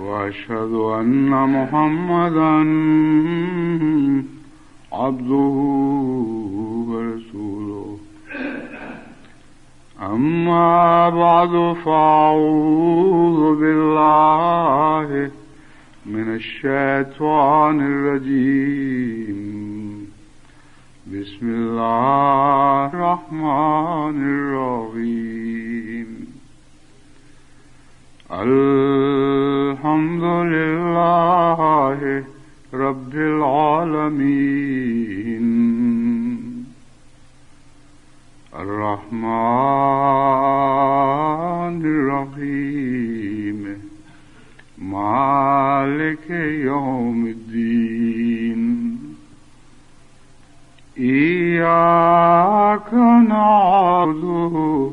وأشهد أن محمدا عبده ورسوله. أما بعد، فأعوذ بالله من الشيطان الرجيم. بسم الله الرحمن الرحيم. الحمد لله رب العالمين الرحمن الرحيم مالك يوم الدين إياك نعبد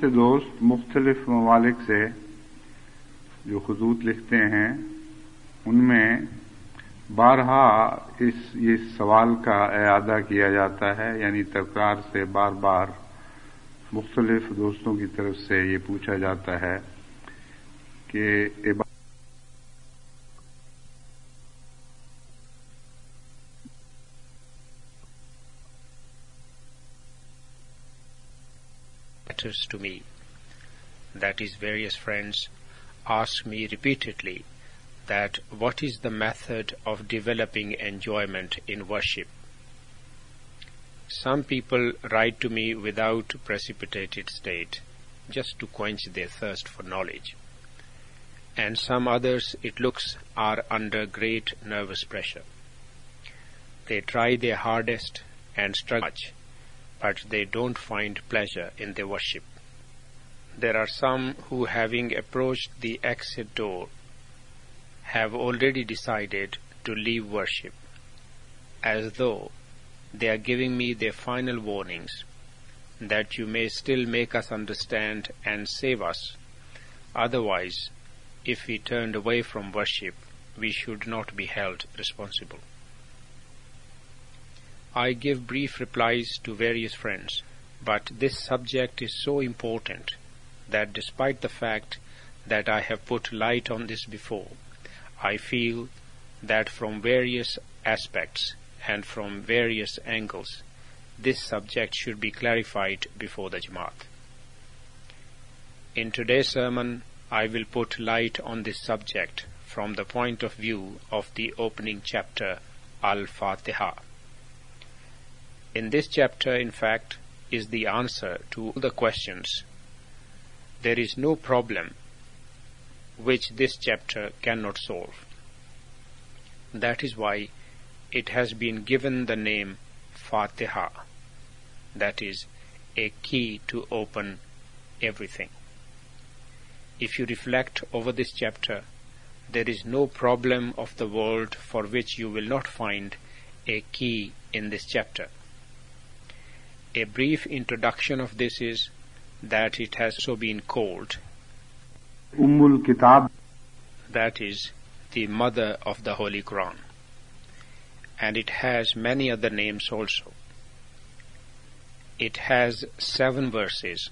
سے دوست مختلف ممالک سے جو خطوط لکھتے ہیں، ان میں بارہا اس، یہ سوال کا اعادہ کیا جاتا ہے یعنی تکرار سے بار بار مختلف دوستوں کی طرف سے یہ پوچھا جاتا ہے کہ matters to me. That is, various friends ask me repeatedly that what is the method of developing enjoyment in worship. Some people write to me without precipitated state, just to quench their thirst for knowledge. And some others, it looks, are under great nervous pressure. They try their hardest and struggle much, but they don't find pleasure in their worship. There are some who, having approached the exit door, have already decided to leave worship, as though they are giving me their final warnings that you may still make us understand and save us. Otherwise, if we turned away from worship, we should not be held responsible. I give brief replies to various friends, but this subject is so important that despite the fact that I have put light on this before, I feel that from various aspects and from various angles, this subject should be clarified before the Jamaat. In today's sermon, I will put light on this subject from the point of view of the opening chapter, Al-Fatiha. In this chapter, in fact, is the answer to all the questions. There is no problem which this chapter cannot solve. That is why it has been given the name Fatiha, that is, a key to open everything. If you reflect over this chapter, there is no problem of the world for which you will not find a key in this chapter. A brief introduction of this is that it has so been called Ummul Kitab, that is the mother of the Holy Quran. And it has many other names also. It has seven verses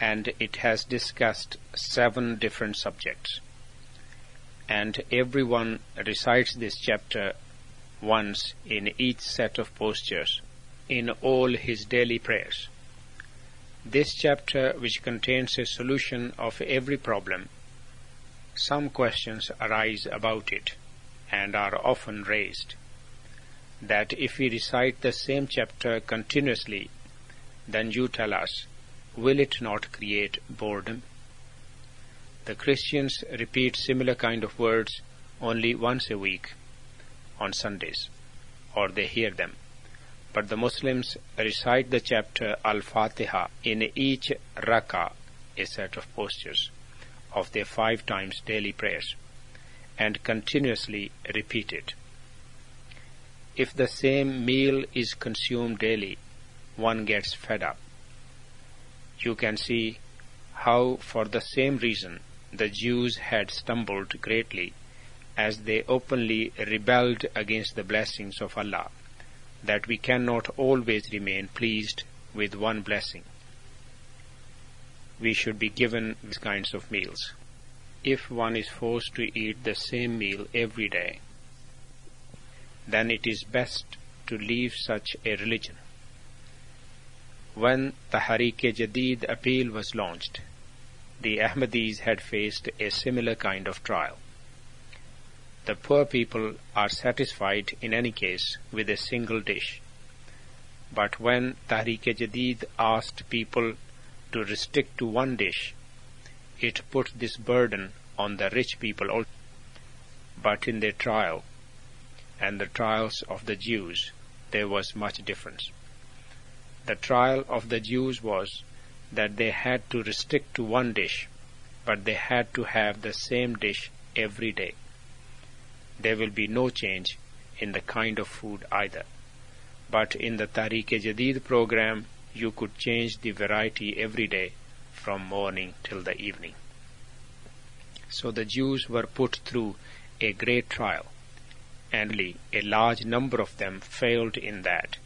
and it has discussed seven different subjects. And everyone recites this chapter once in each set of postures in all his daily prayers. This chapter, which contains a solution of every problem, some questions arise about it and are often raised. That if we recite the same chapter continuously, then you tell us, will it not create boredom? The Christians repeat similar kind of words only once a week on Sundays, or they hear them. But the Muslims recite the chapter Al-Fatiha in each rak'ah, a set of postures, of their five times daily prayers, and continuously repeat it. If the same meal is consumed daily, one gets fed up. You can see how, for the same reason, the Jews had stumbled greatly as they openly rebelled against the blessings of Allah, that we cannot always remain pleased with one blessing. We should be given these kinds of meals. If one is forced to eat the same meal every day, then it is best to leave such a religion. When the Tahrik-e-Jadid appeal was launched, the Ahmadis had faced a similar kind of trial. The poor people are satisfied in any case with a single dish. But when Tahrik-e-Jadid asked people to restrict to one dish, it put this burden on the rich people also. But in their trial and the trials of the Jews, there was much difference. The trial of the Jews was that they had to restrict to one dish, but they had to have the same dish every day. There will be no change in the kind of food either. But in the Tahrik-e-Jadid program, you could change the variety every day from morning till the evening. So the Jews were put through a great trial, and a large number of them failed in that.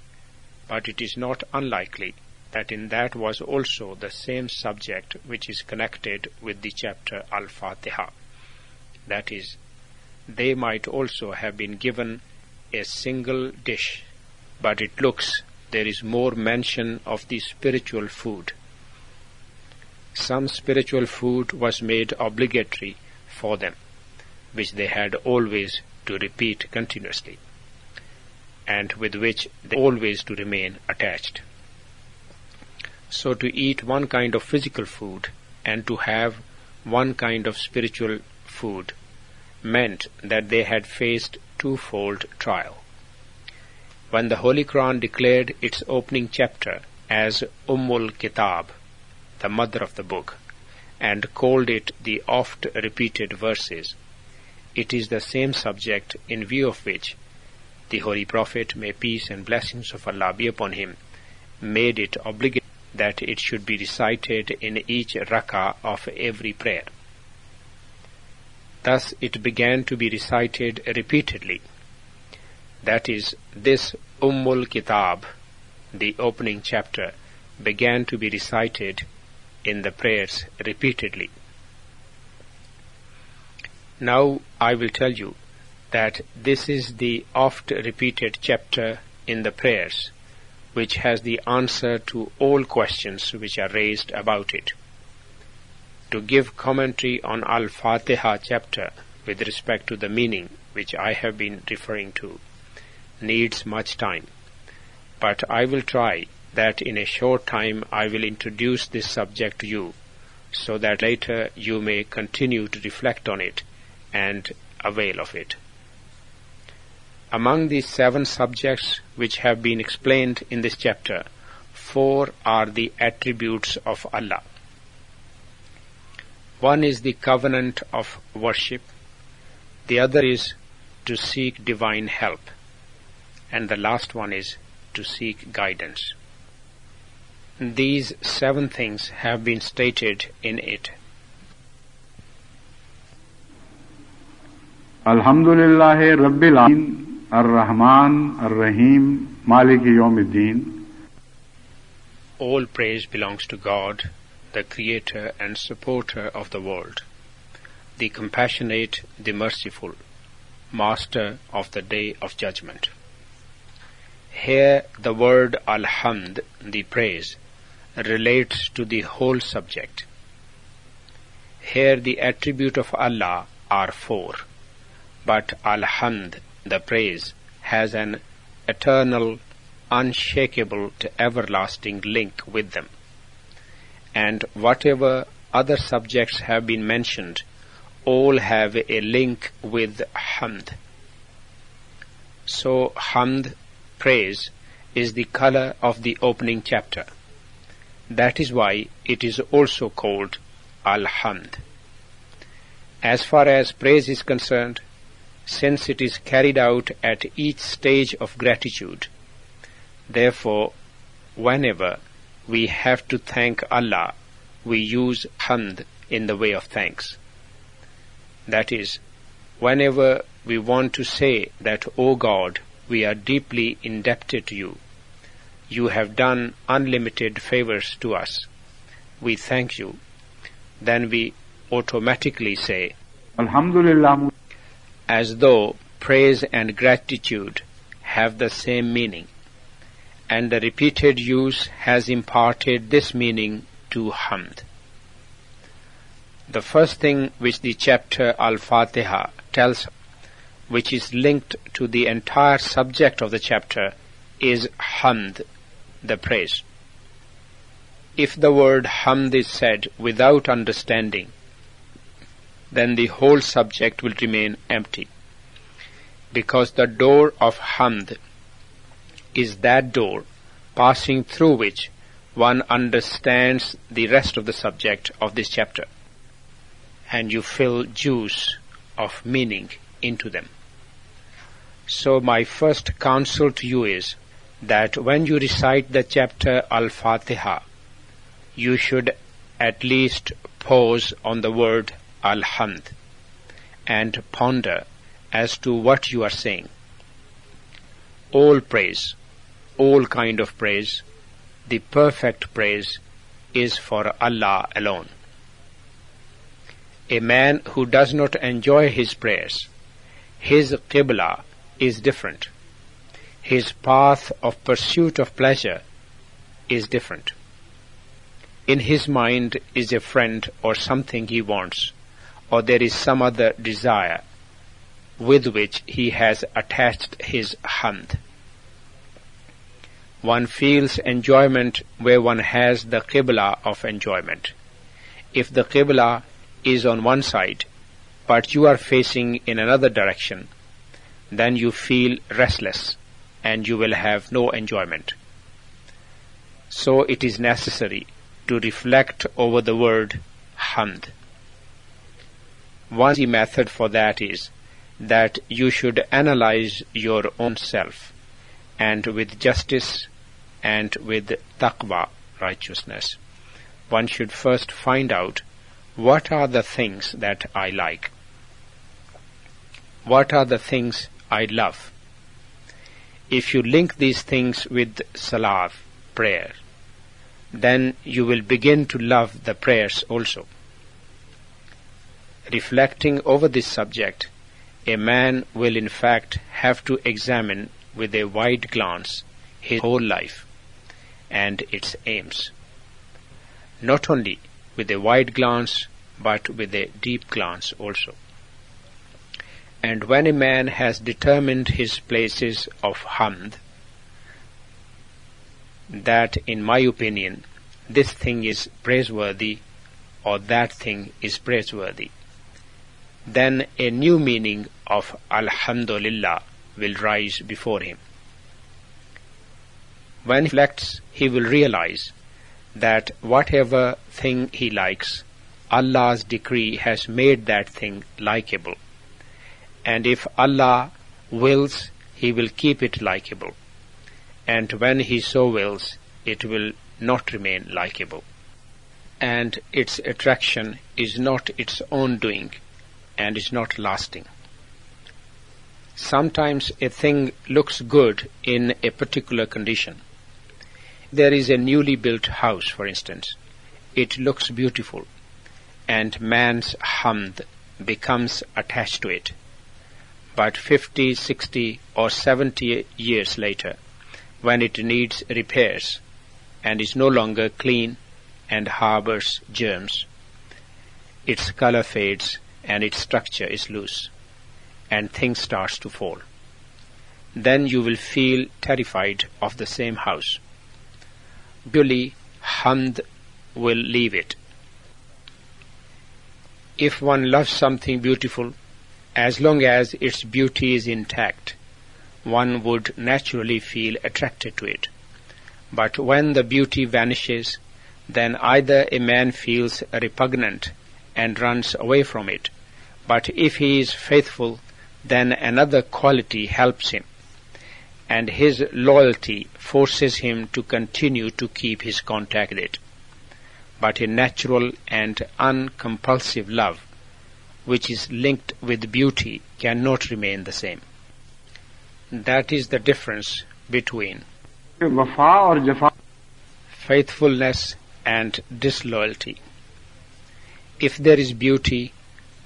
But it is not unlikely that in that was also the same subject which is connected with the chapter Al-Fatiha. That is, they might also have been given a single dish, but it looks there is more mention of the spiritual food. Some spiritual food was made obligatory for them, which they had always to repeat continuously, and with which they always to remain attached. So to eat one kind of physical food and to have one kind of spiritual food meant that they had faced twofold trial. When the Holy Quran declared its opening chapter as Ummul Kitab, the mother of the book, and called it the oft repeated verses, it is the same subject in view of which the Holy Prophet, may peace and blessings of Allah be upon him, made it obligatory that it should be recited in each rak'ah of every prayer. Thus it began to be recited repeatedly. That is, this Ummul Kitab, the opening chapter, began to be recited in the prayers repeatedly. Now I will tell you that this is the oft repeated chapter in the prayers which has the answer to all questions which are raised about it. To give commentary on Al-Fatiha chapter with respect to the meaning which I have been referring to needs much time. But I will try that in a short time I will introduce this subject to you so that later you may continue to reflect on it and avail of it. Among these seven subjects which have been explained in this chapter, four are the attributes of Allah. One is the covenant of worship, the other is to seek divine help, and the last one is to seek guidance. These seven things have been stated in it. Alhamdulillah Rabbil Alameen Ar-Rahman, Ar-Rahim, Malik Yawmiddin. All praise belongs to God, the Creator and Supporter of the world, the Compassionate, the Merciful, Master of the Day of Judgment. Here the word Alhamd, the praise, relates to the whole subject. Here the attribute of Allah are four, but Alhamd, the praise, has an eternal, unshakable, to everlasting link with them. And whatever other subjects have been mentioned, all have a link with Hamd. So Hamd, praise, is the color of the opening chapter. That is why it is also called Al-Hamd. As far as praise is concerned, since it is carried out at each stage of gratitude, therefore, whenever we have to thank Allah, we use hamd in the way of thanks. That is, whenever we want to say that, O God, we are deeply indebted to you, you have done unlimited favors to us. We thank you. Then we automatically say, Alhamdulillah, as though praise and gratitude have the same meaning, and the repeated use has imparted this meaning to Hamd. The first thing which the chapter Al-Fatiha tells, which is linked to the entire subject of the chapter, is Hamd, the praise. If the word Hamd is said without understanding, then the whole subject will remain empty. Because the door of Hamd is that door passing through which one understands the rest of the subject of this chapter and you fill juice of meaning into them. So my first counsel to you is that when you recite the chapter Al-Fatiha, you should at least pause on the word Alhamd and ponder as to what you are saying. All praise, all kind of praise, the perfect praise is for Allah alone. A man who does not enjoy his prayers, his qibla is different. His path of pursuit of pleasure is different. In his mind is a friend or something he wants, or there is some other desire with which he has attached his hamd. One feels enjoyment where one has the qibla of enjoyment. If the qibla is on one side, but you are facing in another direction, then you feel restless and you will have no enjoyment. So it is necessary to reflect over the word hamd. One method for that is that you should analyze your own self and with justice and with taqwa, righteousness. One should first find out what are the things that I like? What are the things I love? If you link these things with salah, prayer, then you will begin to love the prayers also. Reflecting over this subject, a man will in fact have to examine with a wide glance his whole life and its aims. Not only with a wide glance, but with a deep glance also. And when a man has determined his places of hamd, that in my opinion, this thing is praiseworthy or that thing is praiseworthy, then a new meaning of Alhamdulillah will rise before him. When he reflects, he will realize that whatever thing he likes, Allah's decree has made that thing likable. And if Allah wills, He will keep it likable. And when He so wills, it will not remain likable. And its attraction is not its own doing and is not lasting. Sometimes a thing looks good in a particular condition there is a newly built house, for instance. It looks beautiful, and man's hamd becomes attached to it. But 50, 60, or 70 years later, when it needs repairs, and is no longer clean and harbors germs. Its color fades and its structure is loose, and things starts to fall. Then you will feel terrified of the same house. Surely Hamd will leave it. If one loves something beautiful, as long as its beauty is intact, one would naturally feel attracted to it. But when the beauty vanishes, then either a man feels repugnant and runs away from it, but if he is faithful, then another quality helps him, and his loyalty forces him to continue to keep his contact with it. But a natural and uncompulsive love, which is linked with beauty, cannot remain the same. That is the difference between faithfulness and disloyalty. If there is beauty,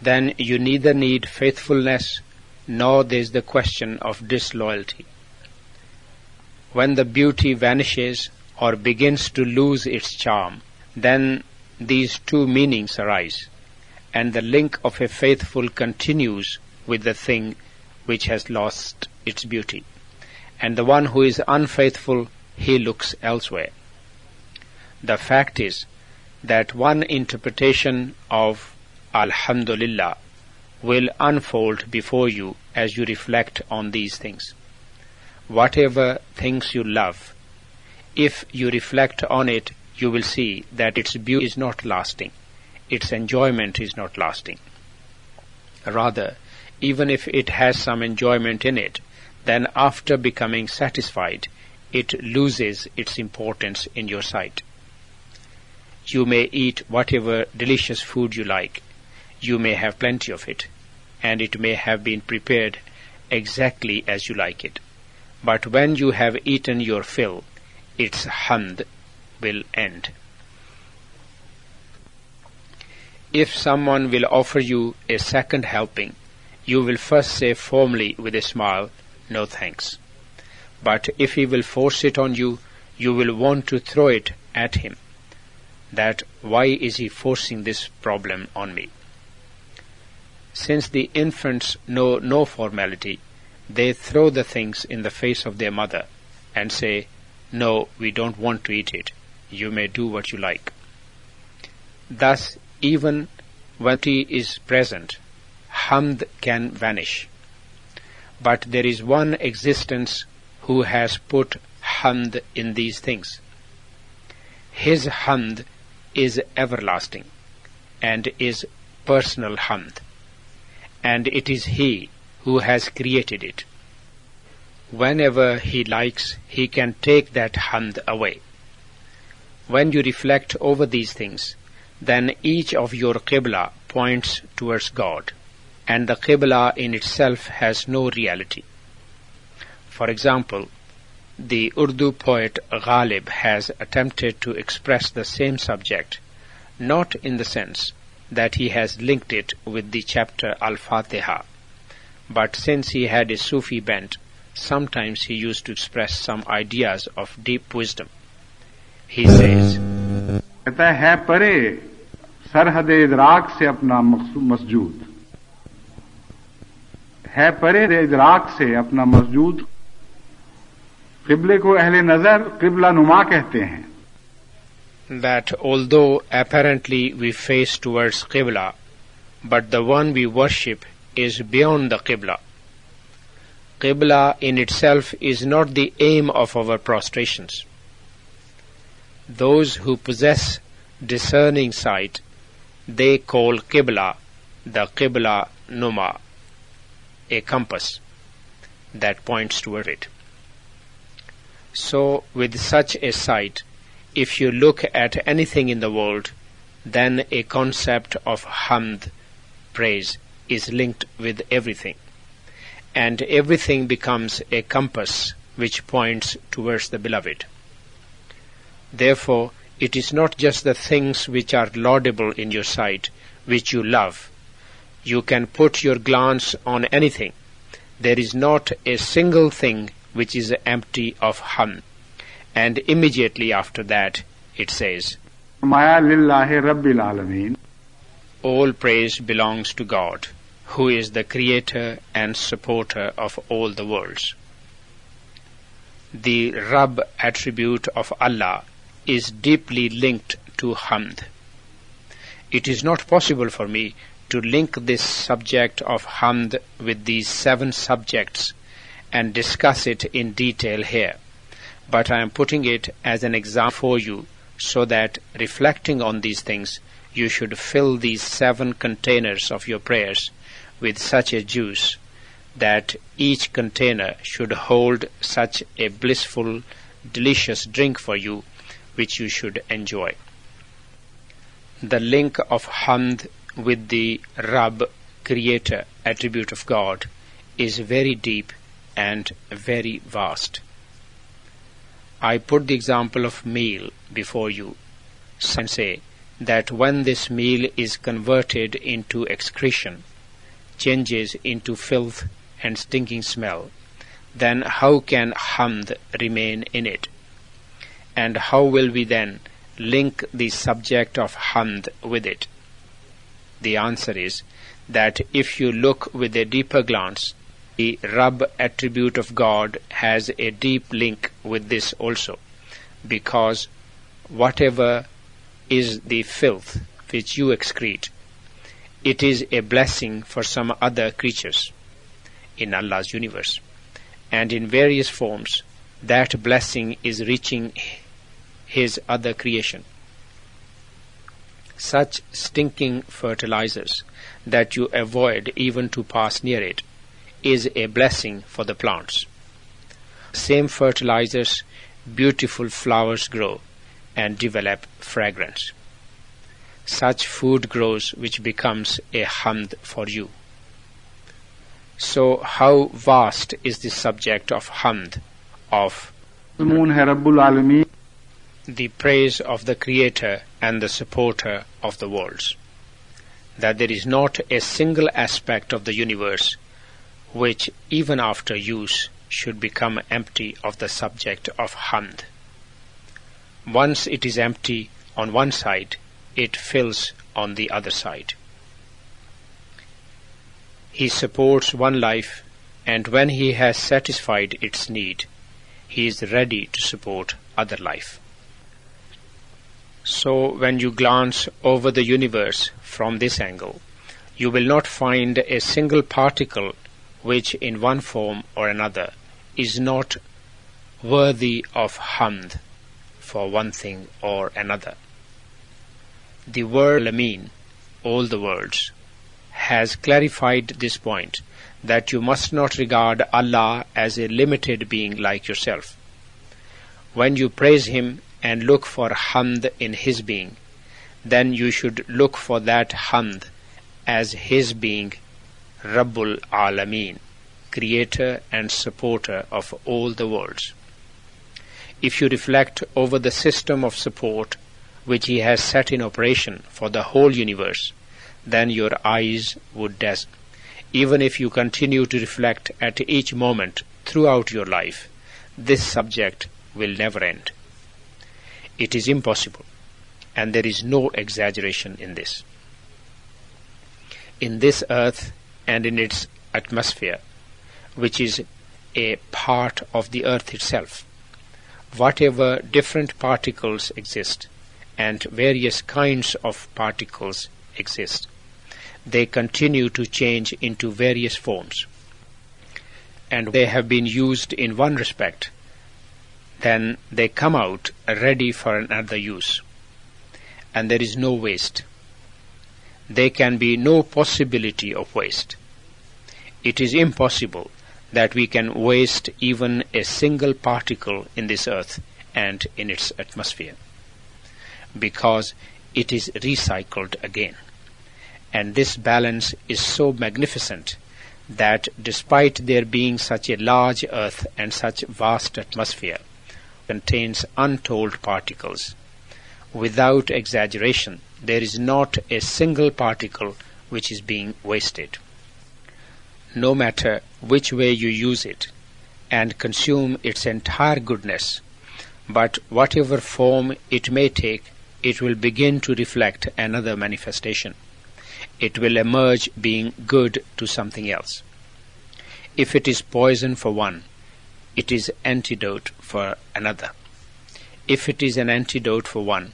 then you neither need faithfulness nor there is the question of disloyalty. When the beauty vanishes or begins to lose its charm, then these two meanings arise, and the link of a faithful continues with the thing which has lost its beauty. And the one who is unfaithful, he looks elsewhere. The fact is that one interpretation of Alhamdulillah will unfold before you as you reflect on these things. Whatever things you love, if you reflect on it, you will see that its beauty is not lasting, its enjoyment is not lasting. Rather, even if it has some enjoyment in it, then after becoming satisfied, it loses its importance in your sight. You may eat whatever delicious food you like. You may have plenty of it, and it may have been prepared exactly as you like it. But when you have eaten your fill, its hamd will end. If someone will offer you a second helping, you will first say firmly with a smile, no thanks. But if he will force it on you, you will want to throw it at him that why is he forcing this problem on me? Since the infants know no formality, they throw the things in the face of their mother and say, No, we don't want to eat it. You may do what you like. Thus, even when he is present, Hamd can vanish. But there is one existence who has put Hamd in these things. His Hamd is everlasting and is personal hamd. And it is He who has created it. Whenever He likes, He can take that hamd away. When you reflect over these things, then each of your qibla points towards God, and the qibla in itself has no reality. For example, the Urdu poet Ghalib has attempted to express the same subject, not in the sense that he has linked it with the chapter Al-Fatiha, but since he had a Sufi bent, sometimes he used to express some ideas of deep wisdom. He says, कहता है परे सरहद इदराक से अपना मसजूद है परे इदराक से अपना मसजूद किबले को अहले नजर किबला नुमा कहते हैं that although apparently we face towards Qibla, but the one we worship is beyond the Qibla. Qibla in itself is not the aim of our prostrations. Those who possess discerning sight, they call Qibla the Qibla Numa, a compass that points toward it. So, with such a sight, if you look at anything in the world, then a concept of hamd, praise, is linked with everything. And everything becomes a compass which points towards the beloved. Therefore, it is not just the things which are laudable in your sight which you love. You can put your glance on anything. There is not a single thing which is empty of hamd, And immediately after that, it says, Maya lillahi rabbil alameen. All praise belongs to God, who is the creator and supporter of all the worlds. The Rabb attribute of Allah is deeply linked to Hamd. It is not possible for me to link this subject of Hamd with these seven subjects and discuss it in detail here, but I am putting it as an example for you so that reflecting on these things you should fill these seven containers of your prayers with such a juice that each container should hold such a blissful, delicious drink for you which you should enjoy. The link of Hamd with the Rab, Creator, attribute of God, is very deep and very vast. I put the example of meal before you and say that when this meal is converted into excretion, changes into filth and stinking smell, then how can hamd remain in it? And how will we then link the subject of hamd with it? The answer is that if you look with a deeper glance, the Rabb attribute of God has a deep link with this also, because whatever is the filth which you excrete, it is a blessing for some other creatures in Allah's universe. And in various forms, that blessing is reaching His other creation. Such stinking fertilizers that you avoid even to pass near it is a blessing for the plants. Same fertilizers, beautiful flowers grow and develop fragrance. Such food grows which becomes a hamd for you. So how vast is the subject of hamd, of the praise of the Creator and the supporter of the worlds. That there is not a single aspect of the universe which, even after use, should become empty of the subject of hamd. Once it is empty on one side, it fills on the other side. He supports one life, and when he has satisfied its need, he is ready to support other life. So, when you glance over the universe from this angle, you will not find a single particle which in one form or another is not worthy of hamd for one thing or another. The word Alameen, all the words, has clarified this point that you must not regard Allah as a limited being like yourself. When you praise Him and look for hamd in His being, then you should look for that hamd as His being Rabbul Alameen, creator and supporter of all the worlds. If you reflect over the system of support which He has set in operation for the whole universe, then your eyes would dazzle. Even if you continue to reflect at each moment throughout your life, this subject will never end. It is impossible, and there is no exaggeration in this. In this earth and in its atmosphere, which is a part of the earth itself. Whatever different particles exist, and various kinds of particles exist, they continue to change into various forms. And they have been used in one respect, then they come out ready for another use. And there is no waste. There can be no possibility of waste. It is impossible that we can waste even a single particle in this earth and in its atmosphere because it is recycled again. And this balance is so magnificent that despite there being such a large earth and such vast atmosphere, contains untold particles. Without exaggeration, there is not a single particle which is being wasted no matter which way you use it, and consume its entire goodness, but whatever form it may take, it will begin to reflect another manifestation. It will emerge being good to something else. If it is poison for one, it is antidote for another. If it is an antidote for one,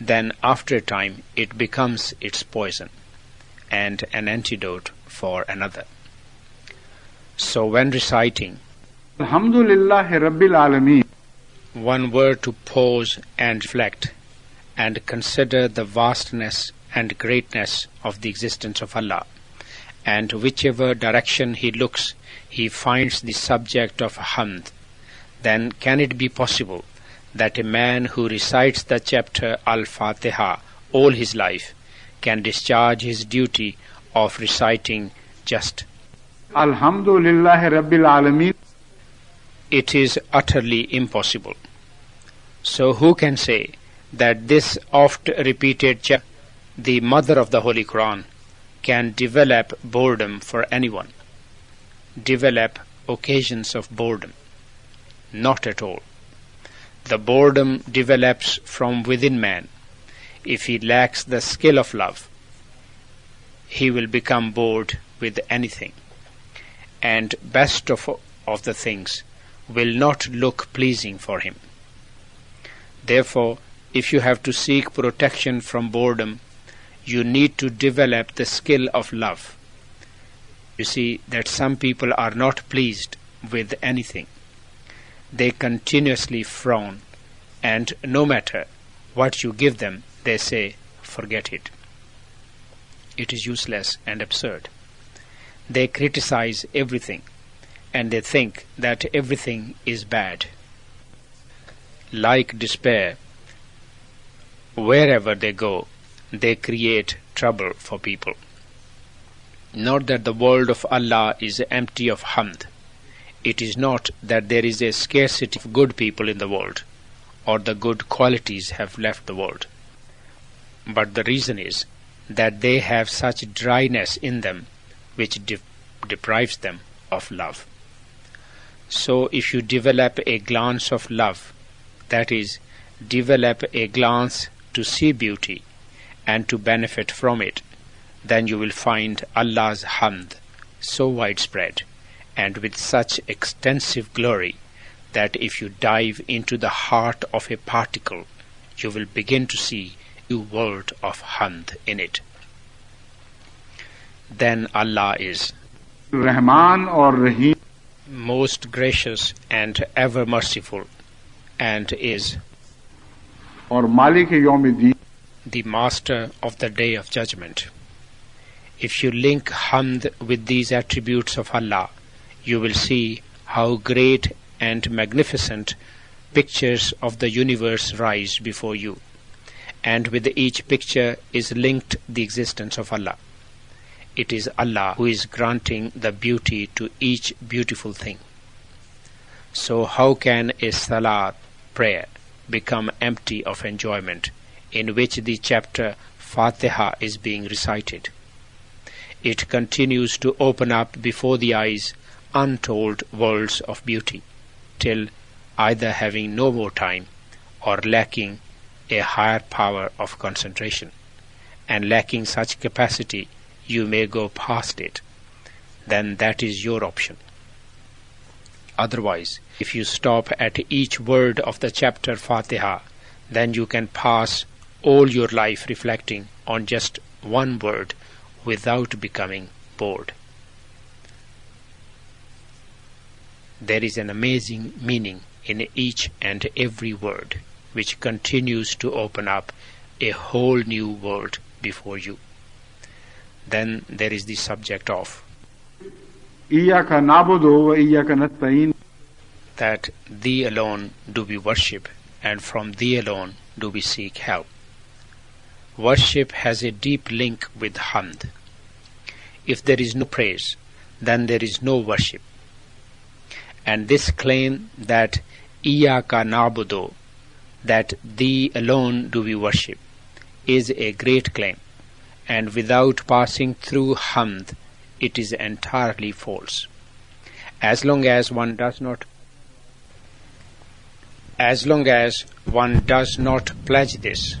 then after a time it becomes its poison and an antidote for another. So when reciting, Alhamdulillah Rabbil Alameen, one were to pause and reflect and consider the vastness and greatness of the existence of Allah. And whichever direction he looks, he finds the subject of hamd. Then can it be possible that a man who recites the chapter Al-Fatiha all his life can discharge his duty of reciting just Alhamdulillah Rabbil Alameen? It is utterly impossible. So who can say that this oft repeated chapter, the mother of the Holy Quran, can develop boredom for anyone? Develop occasions of boredom? Not at all. The boredom develops from within man. If he lacks the skill of love, he will become bored with anything. And best of, of the things will not look pleasing for him. Therefore, if you have to seek protection from boredom, you need to develop the skill of love. You see that some people are not pleased with anything. They continuously frown, and no matter what you give them, they say, forget it. It is useless and absurd. They criticize everything, and they think that everything is bad. Like despair, wherever they go, they create trouble for people. Not that the world of Allah is empty of hamd. It is not that there is a scarcity of good people in the world, or the good qualities have left the world. But the reason is that they have such dryness in them which de- deprives them of love. So if you develop a glance of love, that is, develop a glance to see beauty and to benefit from it, then you will find Allah's hamd so widespread and with such extensive glory that if you dive into the heart of a particle, you will begin to see a world of hamd in it. Then Allah is Rahman or Rahim, most gracious and ever merciful, and is or Malik Yawmiddin, the master of the day of judgment. If you link hamd with these attributes of Allah, you will see how great and magnificent pictures of the universe rise before you. And with each picture is linked the existence of Allah. It is Allah who is granting the beauty to each beautiful thing. So how can a salat prayer become empty of enjoyment in which the chapter Fatiha is being recited? It continues to open up before the eyes untold worlds of beauty till either having no more time or lacking a higher power of concentration and lacking such capacity you may go past it then that is your option otherwise if you stop at each word of the chapter Fatiha then you can pass all your life reflecting on just one word without becoming bored there is an amazing meaning in each and every word, which continues to open up a whole new world before you. Then there is the subject of. That thee alone do we worship, and from thee alone do we seek help. Worship has a deep link with hamd. If there is no praise, then there is no worship. And this claim that Iyaka nabudu, that thee alone do we worship, is a great claim. And without passing through hamd, it is entirely false. As long as one does not as long as one does not pledge this,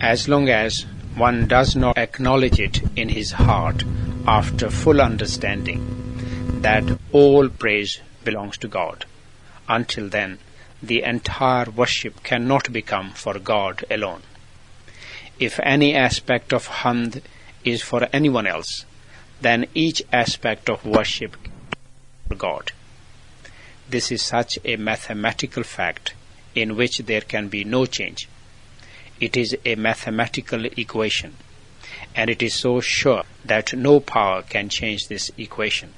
as long as one does not acknowledge it in his heart after full understanding that all praise belongs to God, until then the entire worship cannot become for God alone. If any aspect of hamd is for anyone else, then each aspect of worship for God. This is such a mathematical fact in which there can be no change. It is a mathematical equation, and it is so sure that no power can change this equation.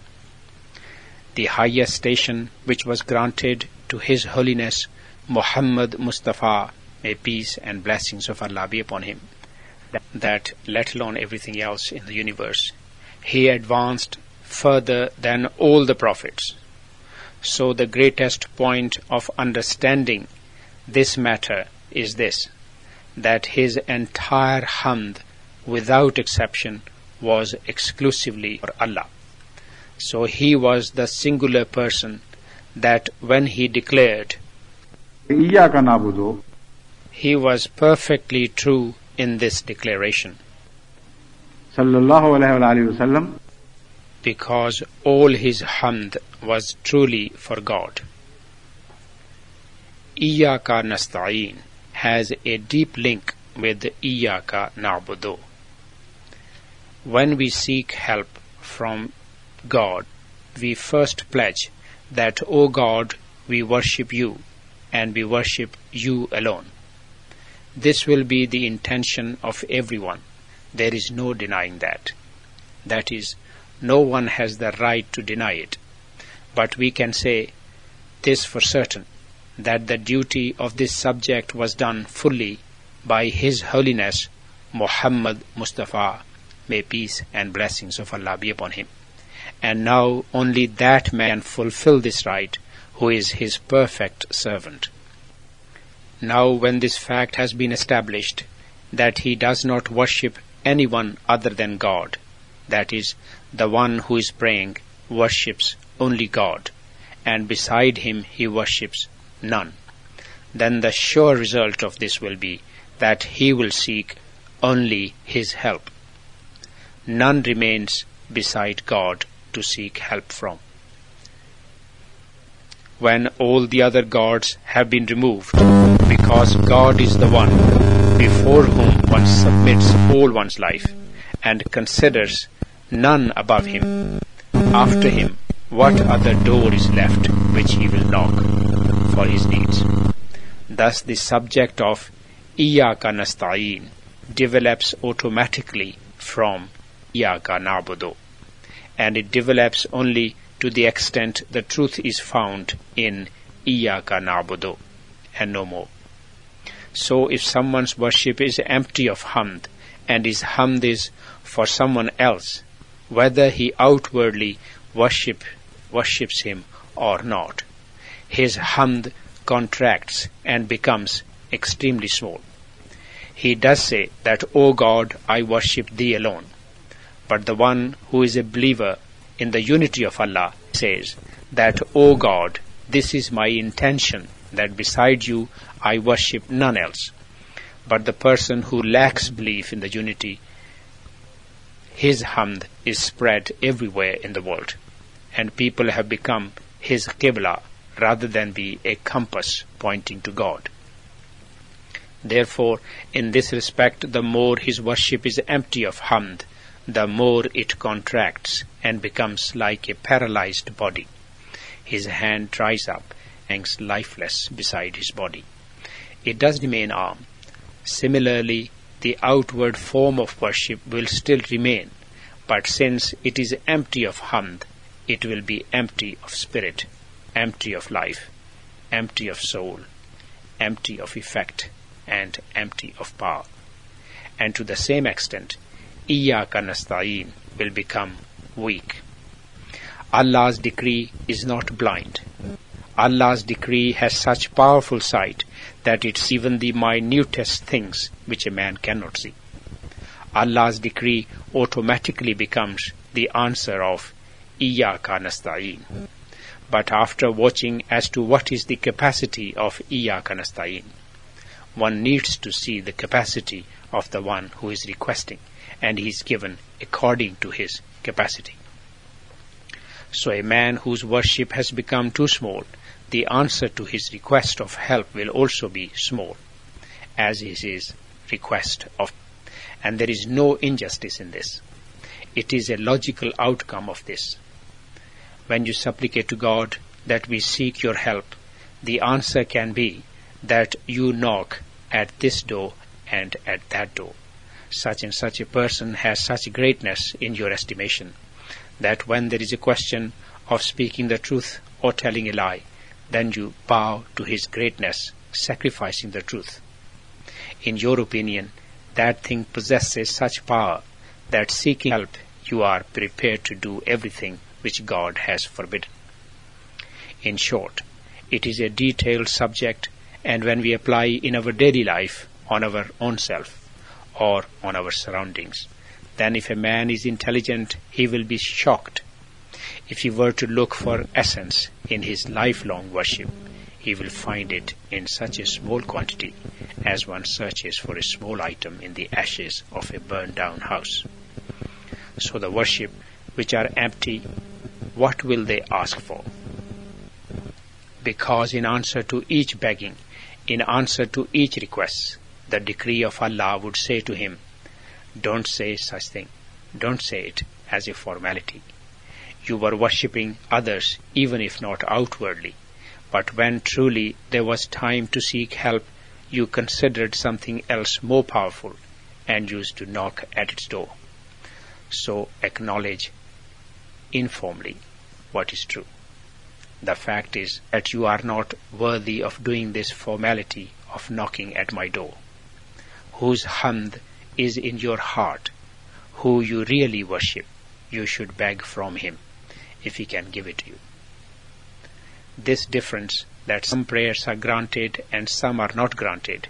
The highest station which was granted to His Holiness Muhammad Mustafa, may peace and blessings of Allah be upon him, that let alone everything else in the universe, he advanced further than all the prophets. So the greatest point of understanding this matter is this, that his entire hamd, without exception, was exclusively for Allah. So he was the singular person that when he declared, he was perfectly true in this declaration. Because all his hamd was truly for God. Iyaka nasta'in has a deep link with Iyaka na'budu. When we seek help from God, we first pledge that, O God, we worship you and we worship you alone. This will be the intention of everyone. There is no denying that. That is, no one has the right to deny it. But we can say this for certain that the duty of this subject was done fully by His Holiness Muhammad Mustafa, may peace and blessings of Allah be upon him. And now only that man fulfill this right who is his perfect servant. Now, when this fact has been established that he does not worship anyone other than God, that is, the one who is praying worships only God, and beside him he worships none, then the sure result of this will be that he will seek only his help. None remains beside God to seek help from when all the other gods have been removed, because God is the one before whom one submits all one's life and considers none above him. After him, what other door is left which he will knock for his needs? Thus, the subject of Iyaka Nasta'in develops automatically from Iyaka Nabudu, and it develops only to the extent the truth is found in Iyaka Na'budu and no more. So if someone's worship is empty of hamd and his hamd is for someone else, whether he outwardly worship, worships him or not, his hamd contracts and becomes extremely small. He does say that, O God, I worship thee alone. But the one who is a believer in the unity of Allah says that, O God, this is my intention that beside you I worship none else. But the person who lacks belief in the unity, his hamd is spread everywhere in the world, and people have become his qibla rather than be a compass pointing to God. Therefore, in this respect, the more his worship is empty of hamd, the more it contracts and becomes like a paralyzed body. His hand dries up, hangs lifeless beside his body. It does remain arm. Similarly, the outward form of worship will still remain, but since it is empty of hamd, it will be empty of spirit, empty of life, empty of soul, empty of effect, and empty of power. And to the same extent, Iyaka nasta'in will become weak. Allah's decree is not blind. Allah's decree has such powerful sight that it's even the minutest things which a man cannot see. Allah's decree automatically becomes the answer of Iyaka nasta'in. but after watching as to what is the capacity of Iyaka Nasta'in. One needs to see the capacity of the one who is requesting, and he is given according to his capacity. So a man whose worship has become too small, the answer to his request of help will also be small, as is his request of and there is no injustice in this. It is a logical outcome of this. When you supplicate to God that we seek your help, the answer can be that you knock at this door and at that door. Such and such a person has such greatness in your estimation that when there is a question of speaking the truth or telling a lie, then you bow to his greatness, sacrificing the truth. In your opinion, that thing possesses such power that seeking help you are prepared to do everything which God has forbidden. In short, it is a detailed subject and when we apply in our daily life on our own self or on our surroundings, then if a man is intelligent, he will be shocked if he were to look for essence in his lifelong worship he will find it in such a small quantity as one searches for a small item in the ashes of a burned down house. So the worship which are empty, what will they ask for? Because in answer to each begging, in answer to each request, the decree of Allah would say to him, Don't say such thing. Don't say it as a formality. You were worshipping others even if not outwardly but when truly there was time to seek help, you considered something else more powerful and used to knock at its door. So acknowledge informally what is true. The fact is that you are not worthy of doing this formality of knocking at my door. Whose hamd is in your heart, who you really worship, you should beg from him if he can give it to you this difference that some prayers are granted and some are not granted,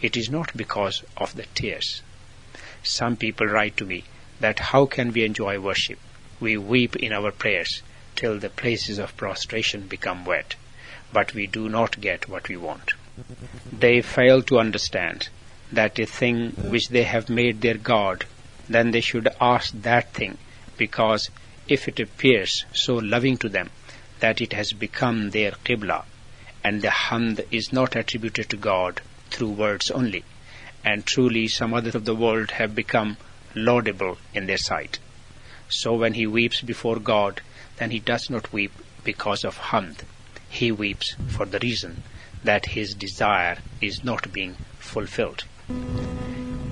it is not because of the tears. Some people write to me that how can we enjoy worship? We weep in our prayers till the places of prostration become wet, but we do not get what we want. They fail to understand that a thing which they have made their God, then they should ask that thing, because if it appears so loving to them, that it has become their qibla, and the hamd is not attributed to God through words only, and truly some others of the world have become laudable in their sight. So when he weeps before God, then he does not weep because of hamd. He weeps for the reason that his desire is not being fulfilled.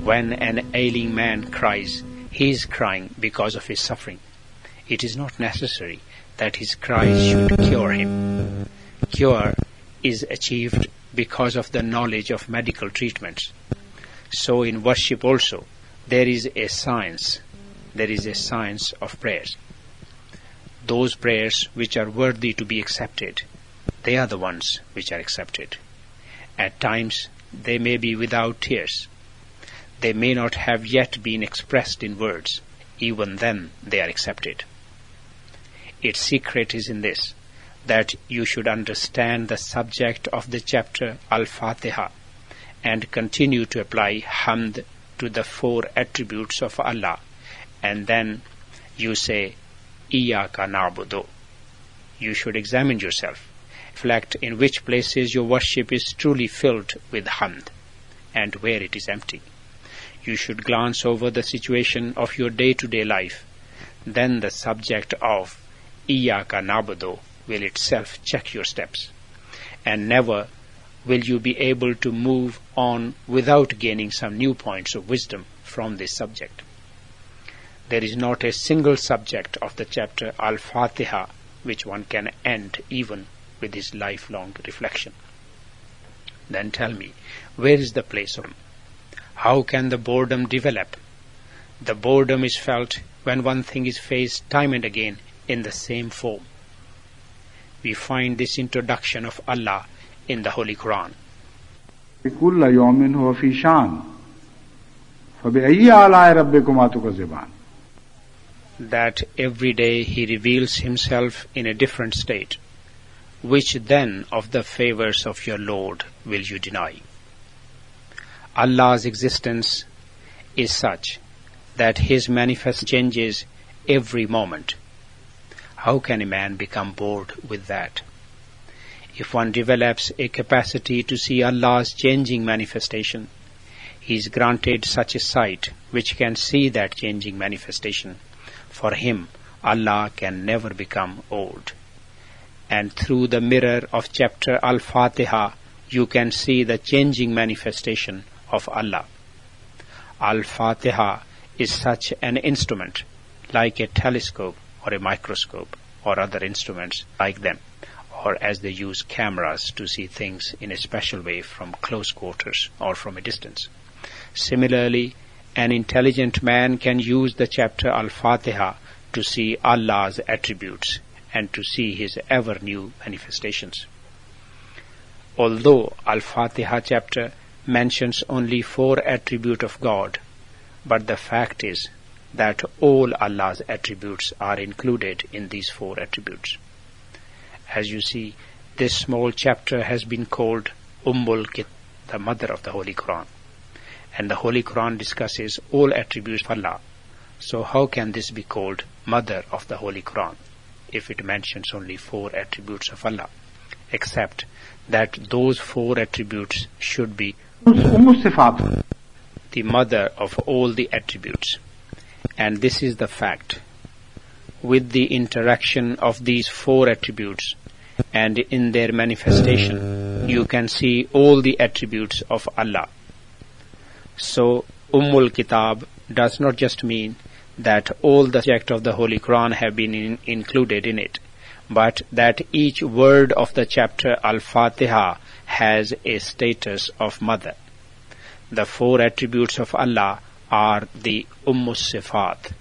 When an ailing man cries, he is crying because of his suffering. It is not necessary that his cries should cure him. Cure is achieved because of the knowledge of medical treatments. So in worship also, there is a science. There is a science of prayers. Those prayers which are worthy to be accepted, they are the ones which are accepted. At times, they may be without tears. They may not have yet been expressed in words. Even then, they are accepted. Its secret is in this that you should understand the subject of the chapter Al-Fatiha and continue to apply hamd to the four attributes of Allah and then you say Iyaka na'budu. You should examine yourself, reflect in which places your worship is truly filled with hamd and where it is empty. You should glance over the situation of your day-to-day life, then the subject of Iyaka na'budu will itself check your steps. And never will you be able to move on without gaining some new points of wisdom from this subject. There is not a single subject of the chapter Al-Fatiha which one can end even with his lifelong reflection. Then tell me, where is the place of him? How can the boredom develop? The boredom is felt when one thing is faced time and again in the same form. We find this introduction of Allah in the Holy Quran. كل يوم هو في شان فبأي آلاء ربكما تكذبان That every day He reveals Himself in a different state. which then of the favors of your Lord will you deny? Allah's existence is such that His manifest changes every moment. How can a man become bored with that? If one develops a capacity to see Allah's changing manifestation, he is granted such a sight which can see that changing manifestation. For him, Allah can never become old. And through the mirror of chapter Al-Fatiha, you can see the changing manifestation of Allah. Al-Fatiha is such an instrument, like a telescope or a microscope or other instruments like them or as they use cameras to see things in a special way from close quarters or from a distance. Similarly, an intelligent man can use the chapter Al-Fatiha to see Allah's attributes and to see His ever new manifestations. Although Al-Fatiha chapter mentions only four attributes of God, but the fact is that all Allah's attributes are included in these four attributes. As you see, this small chapter has been called Ummul Kitab, the mother of the Holy Quran. And the Holy Quran discusses all attributes of Allah. So how can this be called mother of the Holy Quran if it mentions only four attributes of Allah? Except that those four attributes should be the mother of all the attributes. And this is the fact with the interaction of these four attributes and in their manifestation you can see all the attributes of Allah. So Ummul Kitab does not just mean that all the subject of the Holy Quran have been in, included in it, but that each word of the chapter Al-Fatiha has a status of mother. The four attributes of Allah are the Ummus Sifat,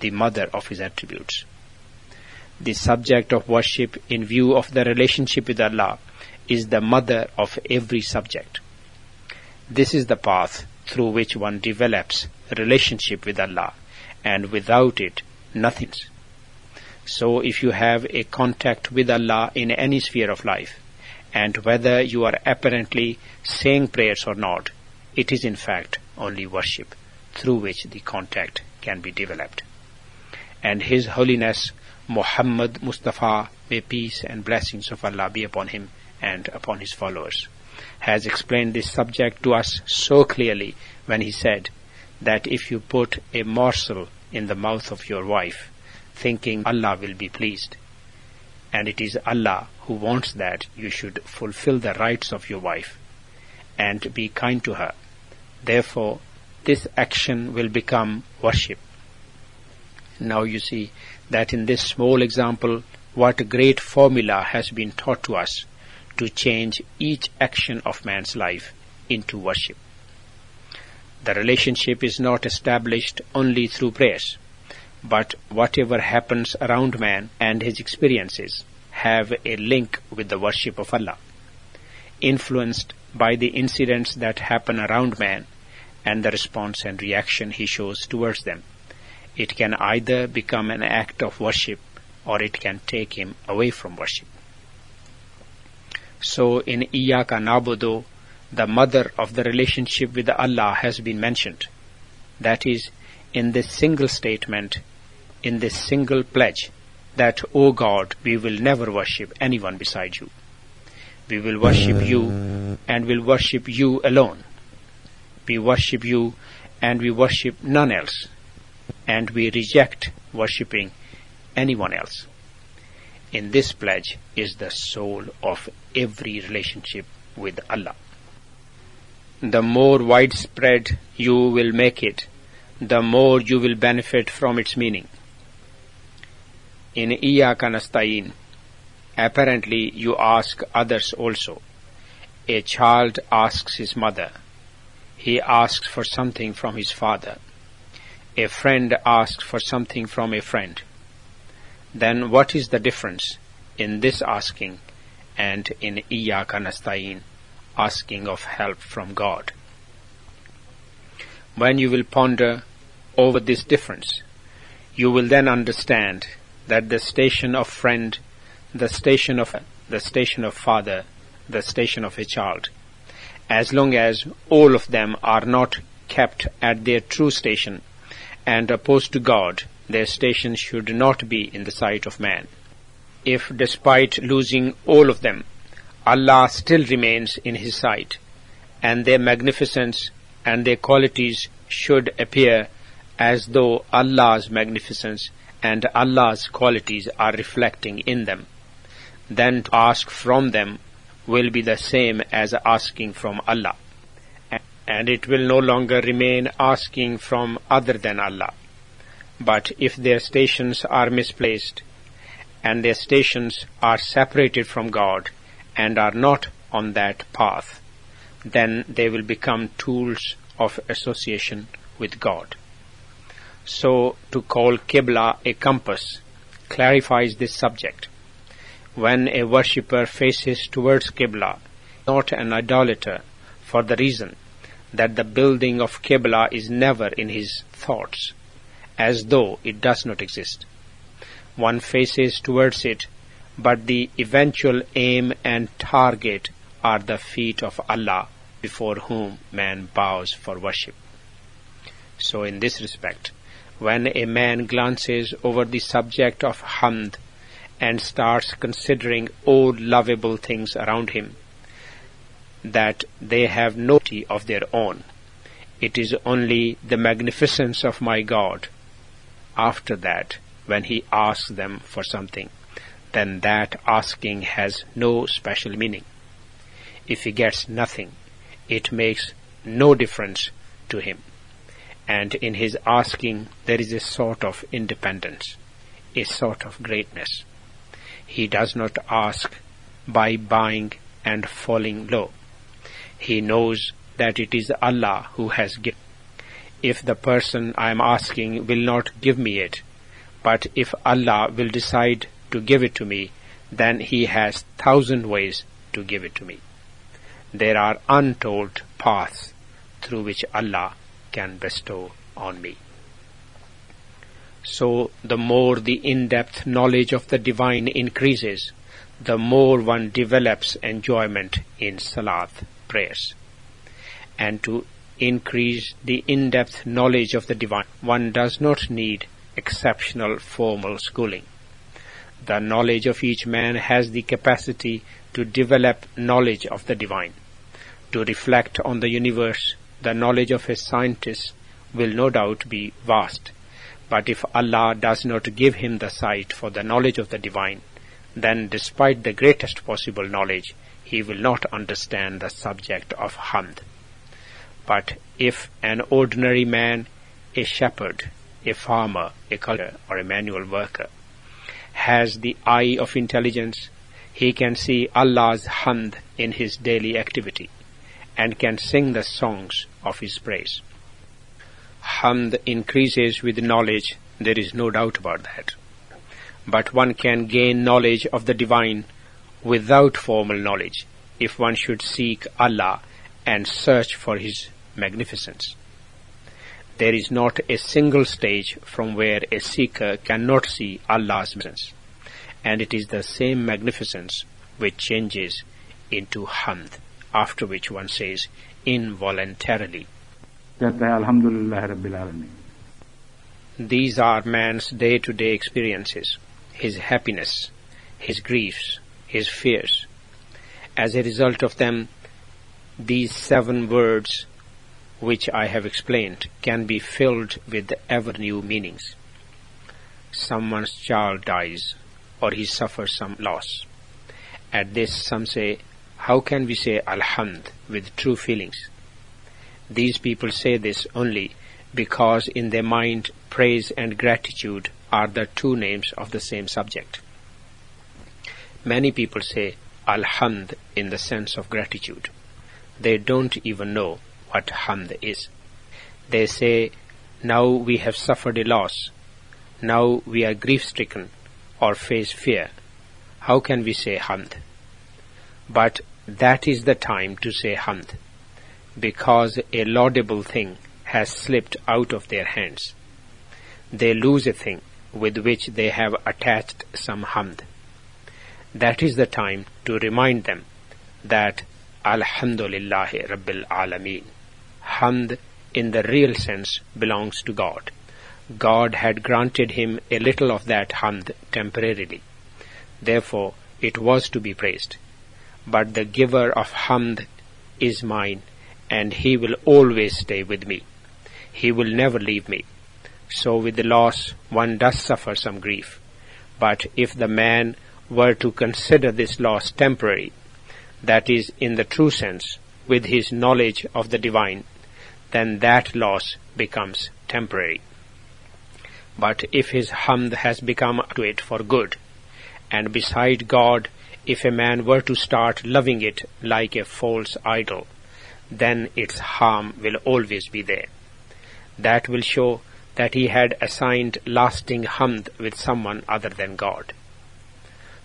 the mother of his attributes. The subject of worship in view of the relationship with Allah is the mother of every subject. This is the path through which one develops relationship with Allah and without it nothing. So if you have a contact with Allah in any sphere of life and whether you are apparently saying prayers or not, it is in fact only worship through which the contact can be developed and His Holiness Muhammad Mustafa, may peace and blessings of Allah be upon him and upon his followers, has explained this subject to us so clearly when he said that if you put a morsel in the mouth of your wife, thinking Allah will be pleased, and it is Allah who wants that you should fulfill the rights of your wife and be kind to her. Therefore, this action will become worship now you see that in this small example, what a great formula has been taught to us to change each action of man's life into worship. The relationship is not established only through prayers, but whatever happens around man and his experiences have a link with the worship of Allah. Influenced by the incidents that happen around man and the response and reaction he shows towards them it can either become an act of worship or it can take him away from worship. So in Iyaka Nabudu, the mother of the relationship with Allah has been mentioned. That is, in this single statement, in this single pledge, that, O God, we will never worship anyone beside you. We will worship you and will worship you alone. We worship you and we worship none else and we reject worshipping anyone else. In this pledge is the soul of every relationship with Allah. The more widespread you will make it, the more you will benefit from its meaning. In Iyaka Nasta'in, apparently you ask others also. A child asks his mother. He asks for something from his father a friend asks for something from a friend, then what is the difference in this asking and in Iyaka Nasta'in, asking of help from God? When you will ponder over this difference, you will then understand that the station of friend, the station of the station of father, the station of a child. As long as all of them are not kept at their true station and opposed to God, their station should not be in the sight of man. If despite losing all of them, Allah still remains in his sight, and their magnificence and their qualities should appear as though Allah's magnificence and Allah's qualities are reflecting in them, then to ask from them will be the same as asking from Allah. And it will no longer remain asking from other than Allah. But if their stations are misplaced, and their stations are separated from God, and are not on that path, then they will become tools of association with God. So to call Qibla a compass clarifies this subject. When a worshipper faces towards Qibla, not an idolater, for the reason that the building of Qibla is never in his thoughts, as though it does not exist. One faces towards it, but the eventual aim and target are the feet of Allah before whom man bows for worship. So in this respect, when a man glances over the subject of hamd and starts considering all lovable things around him, that they have no of their own. It is only the magnificence of my God. After that, when he asks them for something, then that asking has no special meaning. If he gets nothing, it makes no difference to him and in his asking there is a sort of independence, a sort of greatness. He does not ask by buying and falling low. He knows that it is Allah who has given. If the person I am asking will not give me it, but if Allah will decide to give it to me, then He has thousand ways to give it to me. There are untold paths through which Allah can bestow on me. So the more the in-depth knowledge of the divine increases, the more one develops enjoyment in salat prayers. And to increase the in-depth knowledge of the divine, one does not need exceptional formal schooling. The knowledge of each man has the capacity to develop knowledge of the divine. To reflect on the universe, the knowledge of a scientist will no doubt be vast. But if Allah does not give him the sight for the knowledge of the divine, then despite the greatest possible knowledge, he will not understand the subject of hamd. But if an ordinary man, a shepherd, a farmer, a culture, or a manual worker, has the eye of intelligence, he can see Allah's hamd in his daily activity and can sing the songs of his praise. Hamd increases with knowledge, there is no doubt about that. But one can gain knowledge of the divine without formal knowledge if one should seek Allah and search for His magnificence. There is not a single stage from where a seeker cannot see Allah's magnificence, and it is the same magnificence which changes into hamd after which one says involuntarily. These are man's day-to-day experiences, his happiness, his griefs, his fears. As a result of them, these seven words which I have explained can be filled with ever new meanings. Someone's child dies or he suffers some loss. At this some say how can we say Alhamd with true feelings? These people say this only because in their mind praise and gratitude are the two names of the same subject. Many people say Alhamd in the sense of gratitude. They don't even know what Hamd is. They say, now we have suffered a loss. Now we are grief stricken or face fear. How can we say Hamd? But that is the time to say hamd, because a laudable thing has slipped out of their hands. They lose a thing with which they have attached some hamd. that is the time to remind them that Alhamdulillah Rabbil Alameen. Hamd in the real sense belongs to God. God had granted him a little of that hamd temporarily. Therefore, it was to be praised. But the giver of hamd is mine, and he will always stay with me. He will never leave me. So with the loss, one does suffer some grief. But if the man were to consider this loss temporary, that is, in the true sense, with his knowledge of the divine, then that loss becomes temporary. But if his hamd has become to it for good, and beside God, if a man were to start loving it like a false idol, then its harm will always be there. That will show that he had assigned lasting hamd with someone other than God.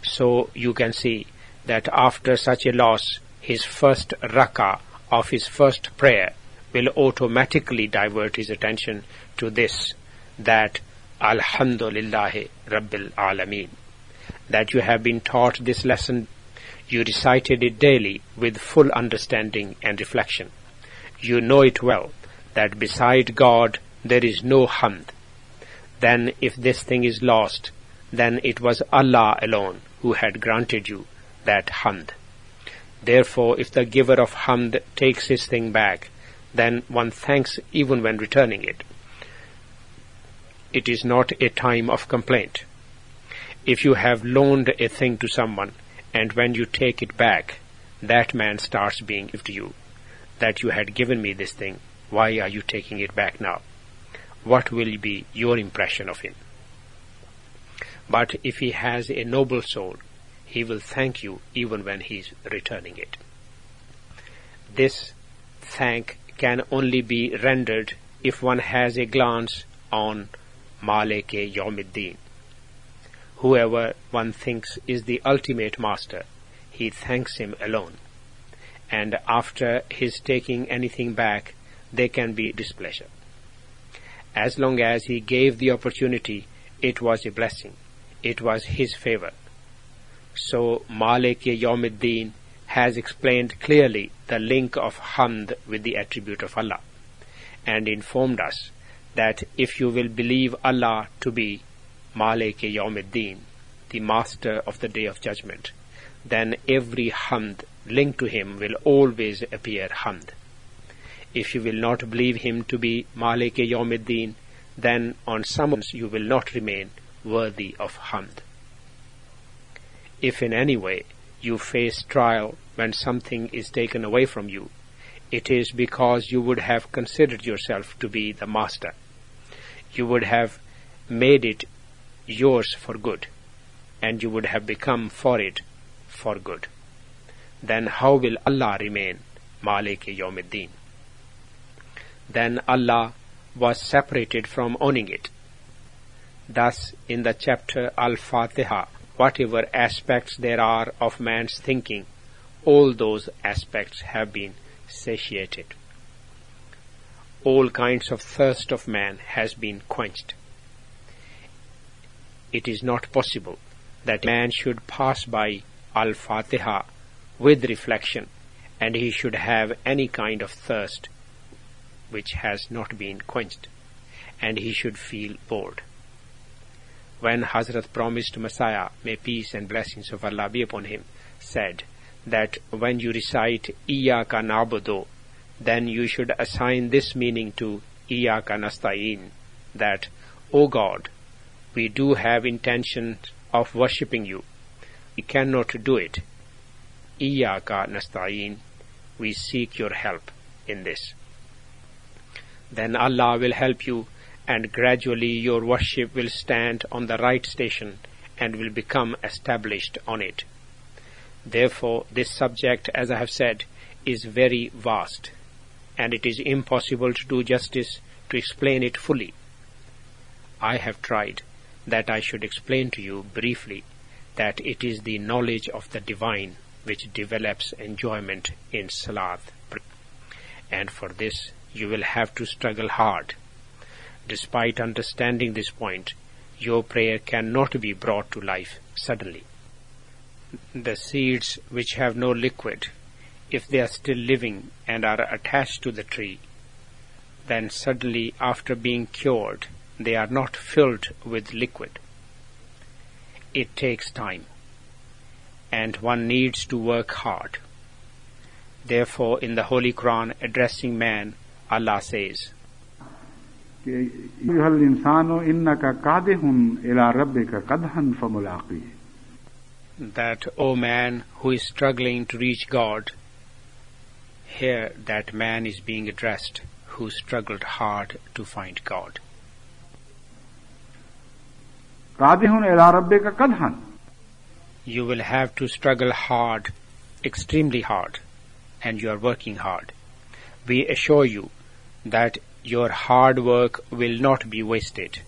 So you can see that after such a loss, his first rakah of his first prayer will automatically divert his attention to this, that Alhamdulillah Rabbil Alameen. That you have been taught this lesson, you recited it daily with full understanding and reflection. You know it well, that beside God there is no hamd. Then if this thing is lost, then it was Allah alone who had granted you that hamd. Therefore, if the giver of hamd takes his thing back, then one thanks even when returning it. It is not a time of complaint. If you have loaned a thing to someone, and when you take it back, that man starts being to you, that you had given me this thing, why are you taking it back now? What will be your impression of him? But if he has a noble soul, he will thank you even when he is returning it. This thank can only be rendered if one has a glance on Malik Yawmiddin. Whoever one thinks is the ultimate master, he thanks him alone. And after his taking anything back, there can be displeasure. As long as he gave the opportunity, it was a blessing. It was his favor. So Malik Yawmiddin has explained clearly the link of Hamd with the attribute of Allah and informed us that if you will believe Allah to be Malik Yawmiddin, the master of the day of judgment, then every Hamd linked to him will always appear Hamd. If you will not believe him to be Malik Yawmiddin, then on summons you will not remain worthy of Hamd. If in any way you face trial when something is taken away from you, it is because you would have considered yourself to be the master. You would have made it yours for good, and you would have become for it for good. Then how will Allah remain Malik Yawmiddin? Then Allah was separated from owning it. Thus, in the chapter Al-Fatiha, whatever aspects there are of man's thinking, all those aspects have been satiated. All kinds of thirst of man has been quenched. It is not possible that man should pass by Al-Fatiha with reflection and he should have any kind of thirst which has not been quenched and he should feel bored. When Hazrat promised Messiah, may peace and blessings of Allah be upon him, said that when you recite Iyaka Nabudu, then you should assign this meaning to Iyaka Nasta'in, that, O God, we do have intention of worshipping you. We cannot do it. Iyaka Nasta'in, we seek your help in this. Then Allah will help you and gradually your worship will stand on the right station and will become established on it. Therefore, this subject, as I have said, is very vast, and it is impossible to do justice to explain it fully. I have tried that I should explain to you briefly that it is the knowledge of the divine which develops enjoyment in Salat. And for this you will have to struggle hard Despite understanding this point, your prayer cannot be brought to life suddenly. the seeds which have no liquid, if they are still living and are attached to the tree, then suddenly after being cured, they are not filled with liquid. It takes time, and one needs to work hard. Therefore, in the Holy Quran, addressing man, Allah says, that, O man who is struggling to reach God, here that man is being addressed who struggled hard to find God. You will have to struggle hard, extremely hard, and you are working hard. We assure you that your hard work will not be wasted.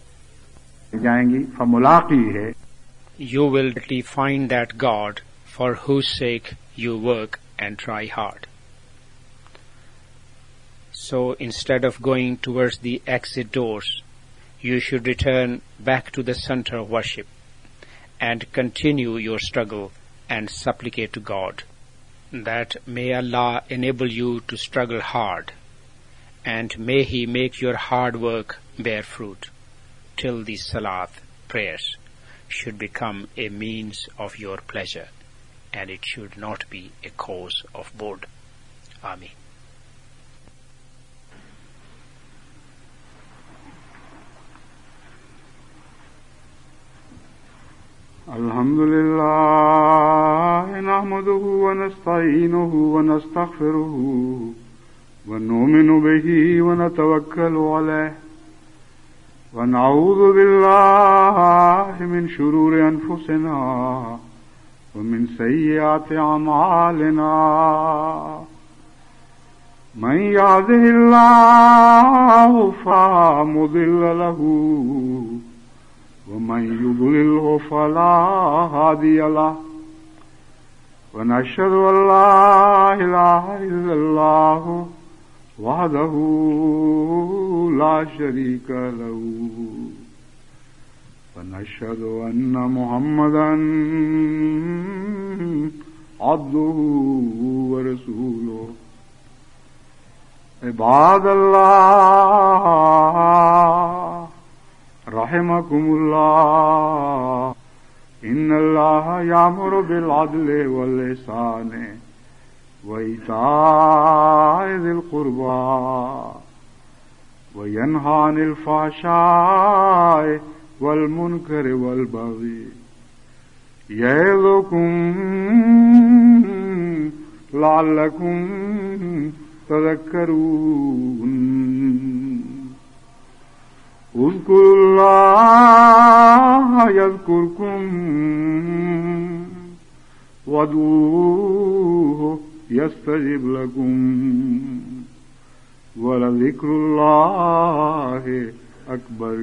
You will find that God for whose sake you work and try hard. So instead of going towards the exit doors, you should return back to the center of worship and continue your struggle and supplicate to God that may Allah enable you to struggle hard and may He make your hard work bear fruit till the salat prayers should become a means of your pleasure and it should not be a cause of boredom. Amen. الحمد لله نحمده ونستعينه ونستغفره ونؤمن به ونتوكل عليه ونعوذ بالله من شرور أنفسنا ومن سيئات أعمالنا من يهده الله فلا مضل له ومن يضلله فلا هادي له. ونشهد أن لا إله إلا الله وحده لا شريك له. ونشهد أن محمدا عبده ورسوله. عباد الله. رحمكم الله إن الله يأمر بالعدل واللسان وإيتاء ذي القربى وينهى عن الفحشاء والمنكر والبغي يعظكم لعلكم تذكرون اذكروا الله يذكركم وادعوه يستجب لكم ولذكر الله أكبر